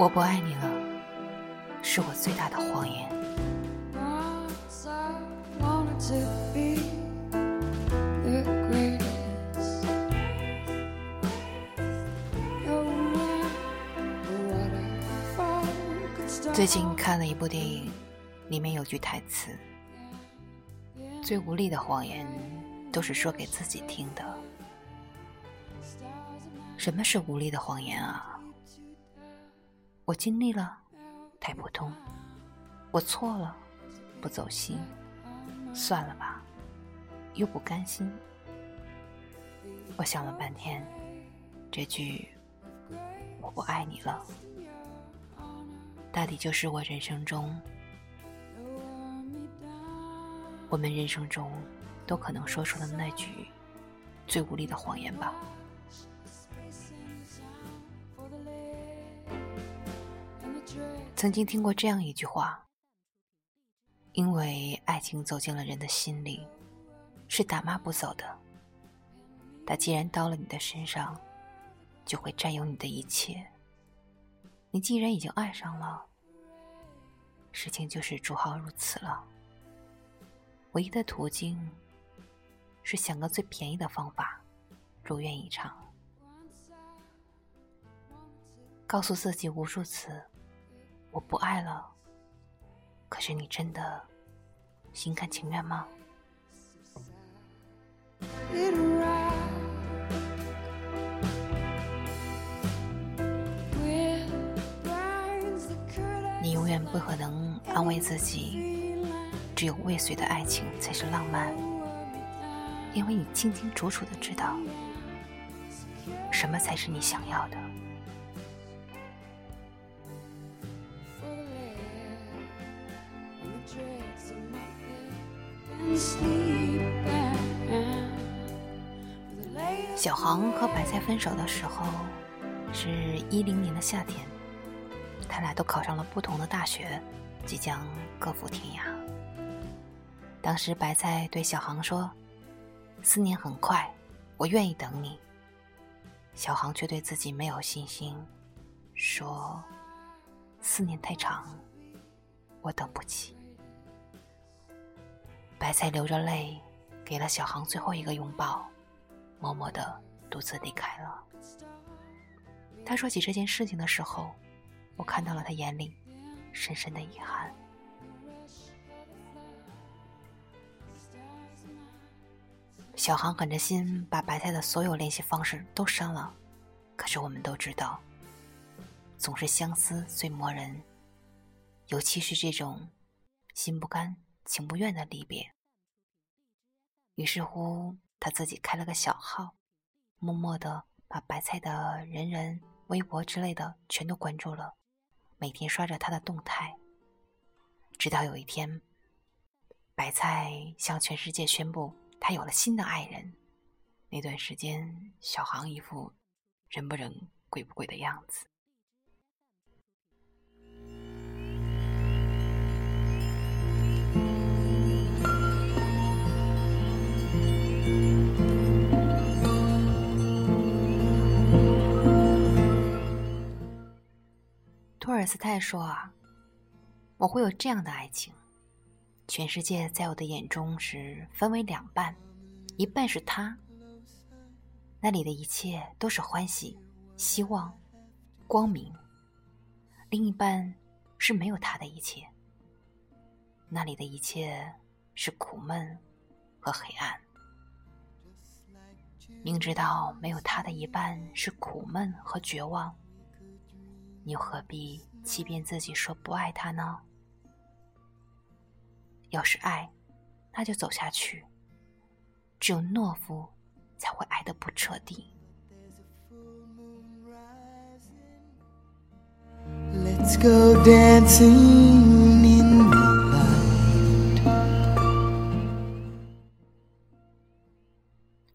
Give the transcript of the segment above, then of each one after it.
我不爱你了，是我最大的谎言。最近看了一部电影，里面有句台词：“最无力的谎言，都是说给自己听的。”什么是无力的谎言啊？我尽力了，太普通；我错了，不走心，算了吧，又不甘心。我想了半天，这句“我不爱你了”，大抵就是我人生中，我们人生中都可能说出的那句最无力的谎言吧。曾经听过这样一句话：“因为爱情走进了人的心里，是打骂不走的。它既然到了你的身上，就会占有你的一切。你既然已经爱上了，事情就是主好如此了。唯一的途径，是想个最便宜的方法，如愿以偿。告诉自己无数次。”我不爱了，可是你真的心甘情愿吗？你永远不可能安慰自己，只有未遂的爱情才是浪漫，因为你清清楚楚的知道，什么才是你想要的。小航和白菜分手的时候，是一零年的夏天，他俩都考上了不同的大学，即将各赴天涯。当时白菜对小航说：“四年很快，我愿意等你。”小航却对自己没有信心，说：“四年太长，我等不起。”白菜流着泪，给了小航最后一个拥抱。默默的独自离开了。他说起这件事情的时候，我看到了他眼里深深的遗憾。小航狠着心把白菜的所有联系方式都删了，可是我们都知道，总是相思最磨人，尤其是这种心不甘情不愿的离别。于是乎。他自己开了个小号，默默的把白菜的人人、微博之类的全都关注了，每天刷着他的动态。直到有一天，白菜向全世界宣布他有了新的爱人，那段时间，小航一副人不人、鬼不鬼的样子。托尔斯泰说：“啊，我会有这样的爱情，全世界在我的眼中是分为两半，一半是他，那里的一切都是欢喜、希望、光明；另一半是没有他的一切，那里的一切是苦闷和黑暗。明知道没有他的一半是苦闷和绝望。”你又何必欺骗自己说不爱他呢？要是爱，那就走下去。只有懦夫才会爱的不彻底。Let's go dancing in the light。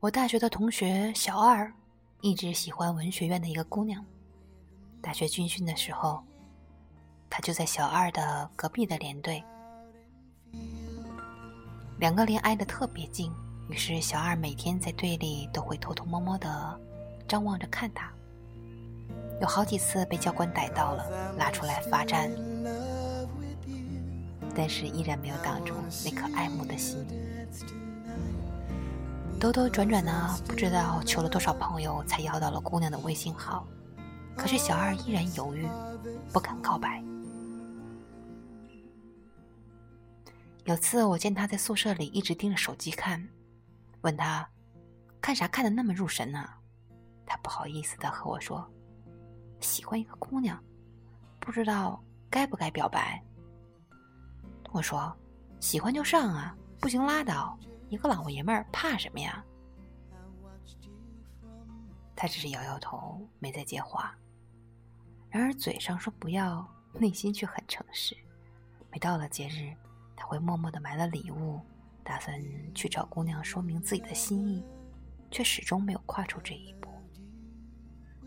我大学的同学小二，一直喜欢文学院的一个姑娘。大学军训的时候，他就在小二的隔壁的连队，两个连挨得特别近。于是小二每天在队里都会偷偷摸摸的张望着看他。有好几次被教官逮到了，拉出来罚站，但是依然没有挡住那颗爱慕的心。兜兜转转呢，不知道求了多少朋友才要到了姑娘的微信号，可是小二依然犹豫，不敢告白。有次我见他在宿舍里一直盯着手机看，问他看啥看的那么入神呢？他不好意思的和我说。喜欢一个姑娘，不知道该不该表白。我说：“喜欢就上啊，不行拉倒。一个老爷们儿怕什么呀？”他只是摇摇头，没再接话。然而嘴上说不要，内心却很诚实。每到了节日，他会默默的买了礼物，打算去找姑娘说明自己的心意，却始终没有跨出这一步。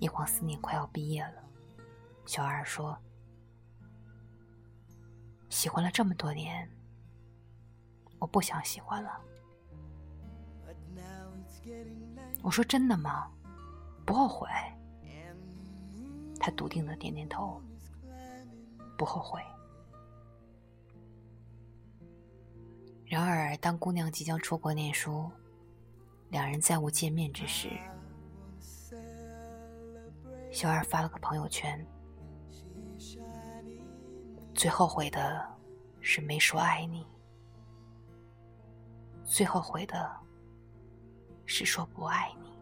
一晃四年快要毕业了，小二说：“喜欢了这么多年，我不想喜欢了。”我说：“真的吗？不后悔？”他笃定的点点头，不后悔。然而，当姑娘即将出国念书，两人再无见面之时。小二发了个朋友圈，最后悔的是没说爱你，最后悔的是说不爱你。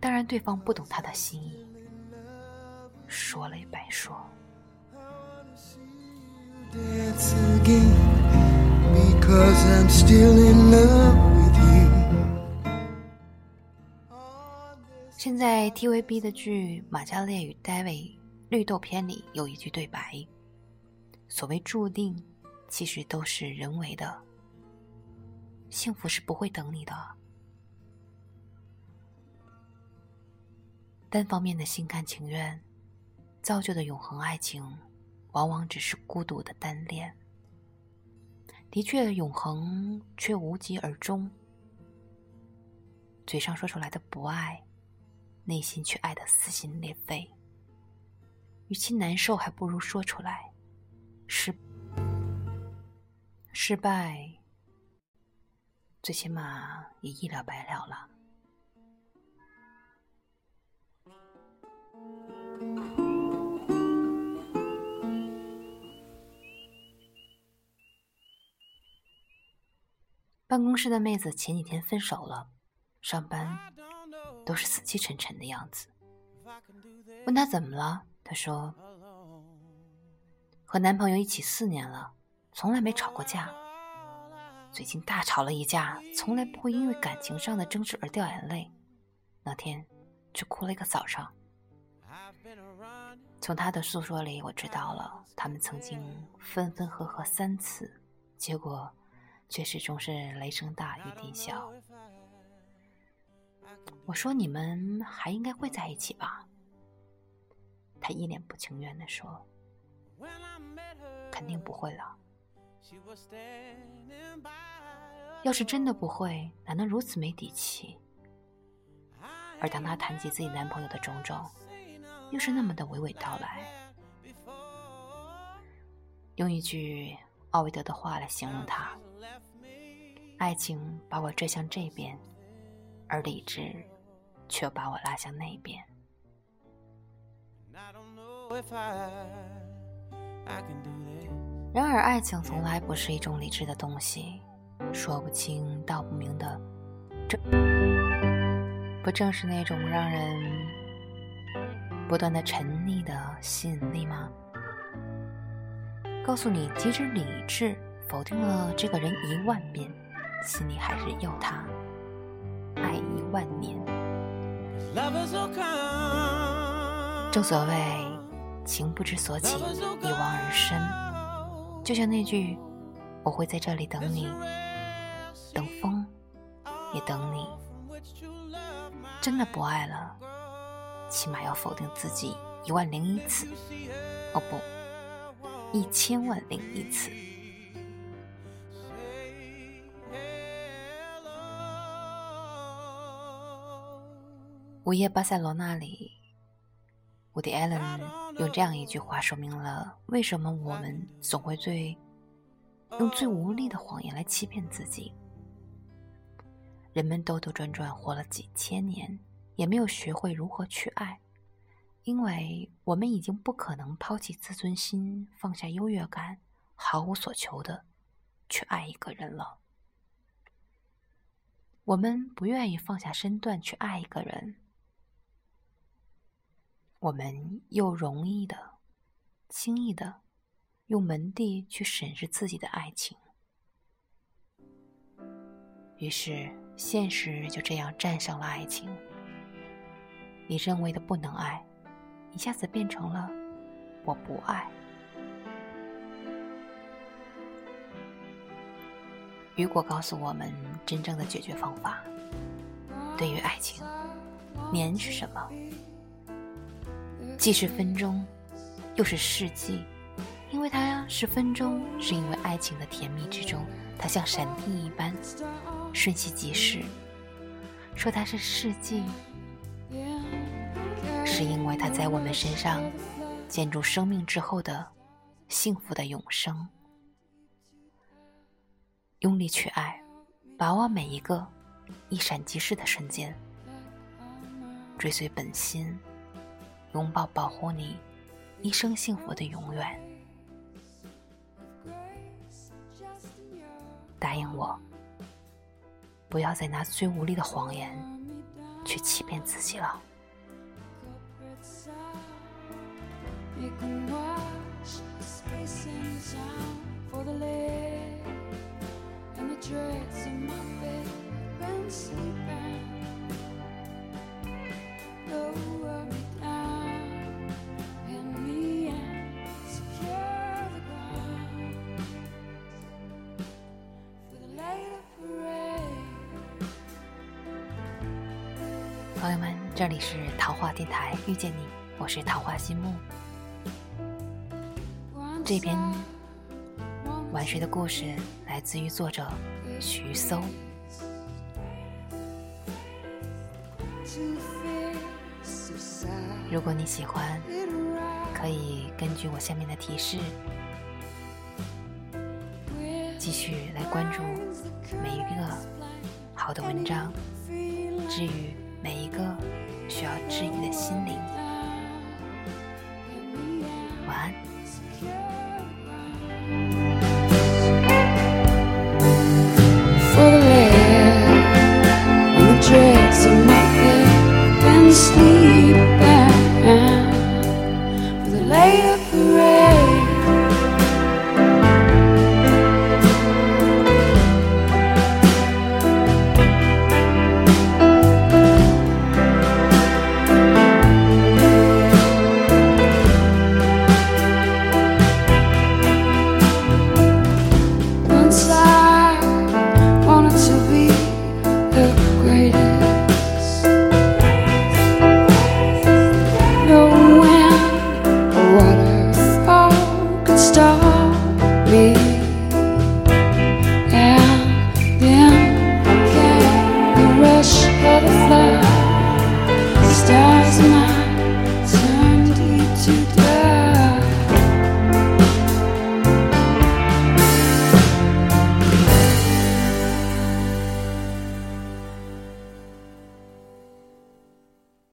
当然，对方不懂他的心意，说了也白说。现在 TVB 的剧《马加列与 David 绿豆篇》里有一句对白：“所谓注定，其实都是人为的。幸福是不会等你的。单方面的心甘情愿造就的永恒爱情，往往只是孤独的单恋。的确，永恒却无疾而终。嘴上说出来的不爱。”内心却爱得撕心裂肺，与其难受，还不如说出来。失失败，最起码也一了百了了。办公室的妹子前几天分手了，上班。都是死气沉沉的样子。问她怎么了，她说：“和男朋友一起四年了，从来没吵过架。最近大吵了一架，从来不会因为感情上的争执而掉眼泪，那天却哭了一个早上。从他的诉说里，我知道了他们曾经分分合合三次，结果却始终是雷声大雨点小。”我说：“你们还应该会在一起吧？”他一脸不情愿的说：“肯定不会了。要是真的不会，哪能如此没底气？而当他谈及自己男朋友的种种，又是那么的娓娓道来。用一句奥维德的话来形容他：爱情把我拽向这边，而理智。”却把我拉向那边。然而，爱情从来不是一种理智的东西，说不清道不明的，这不正是那种让人不断的沉溺的吸引力吗？告诉你，即使理智否定了这个人一万遍，心里还是有他，爱一万年。正所谓情不知所起，一往而深。就像那句“我会在这里等你，等风，也等你”。真的不爱了，起码要否定自己一万零一次。哦不，一千万零一次。午夜巴塞罗那里，伍迪·艾伦用这样一句话说明了为什么我们总会最用最无力的谎言来欺骗自己。人们兜兜转转活了几千年，也没有学会如何去爱，因为我们已经不可能抛弃自尊心，放下优越感，毫无所求的去爱一个人了。我们不愿意放下身段去爱一个人，我们又容易的、轻易的用门第去审视自己的爱情，于是。现实就这样战胜了爱情。你认为的不能爱，一下子变成了我不爱。雨果告诉我们真正的解决方法。对于爱情，年是什么？既是分钟，又是世纪，因为它是分钟，是因为爱情的甜蜜之中，它像闪电一般。瞬息即逝，说它是世纪，是因为它在我们身上建筑生命之后的幸福的永生。用力去爱，把握每一个一闪即逝的瞬间，追随本心，拥抱保护你一生幸福的永远。答应我。不要再拿最无力的谎言去欺骗自己了。朋友们，这里是桃花电台，遇见你，我是桃花心木。这篇晚睡的故事来自于作者徐搜。如果你喜欢，可以根据我下面的提示，继续来关注每一个好的文章，治愈。每一个需要治愈的心灵，晚安。sleep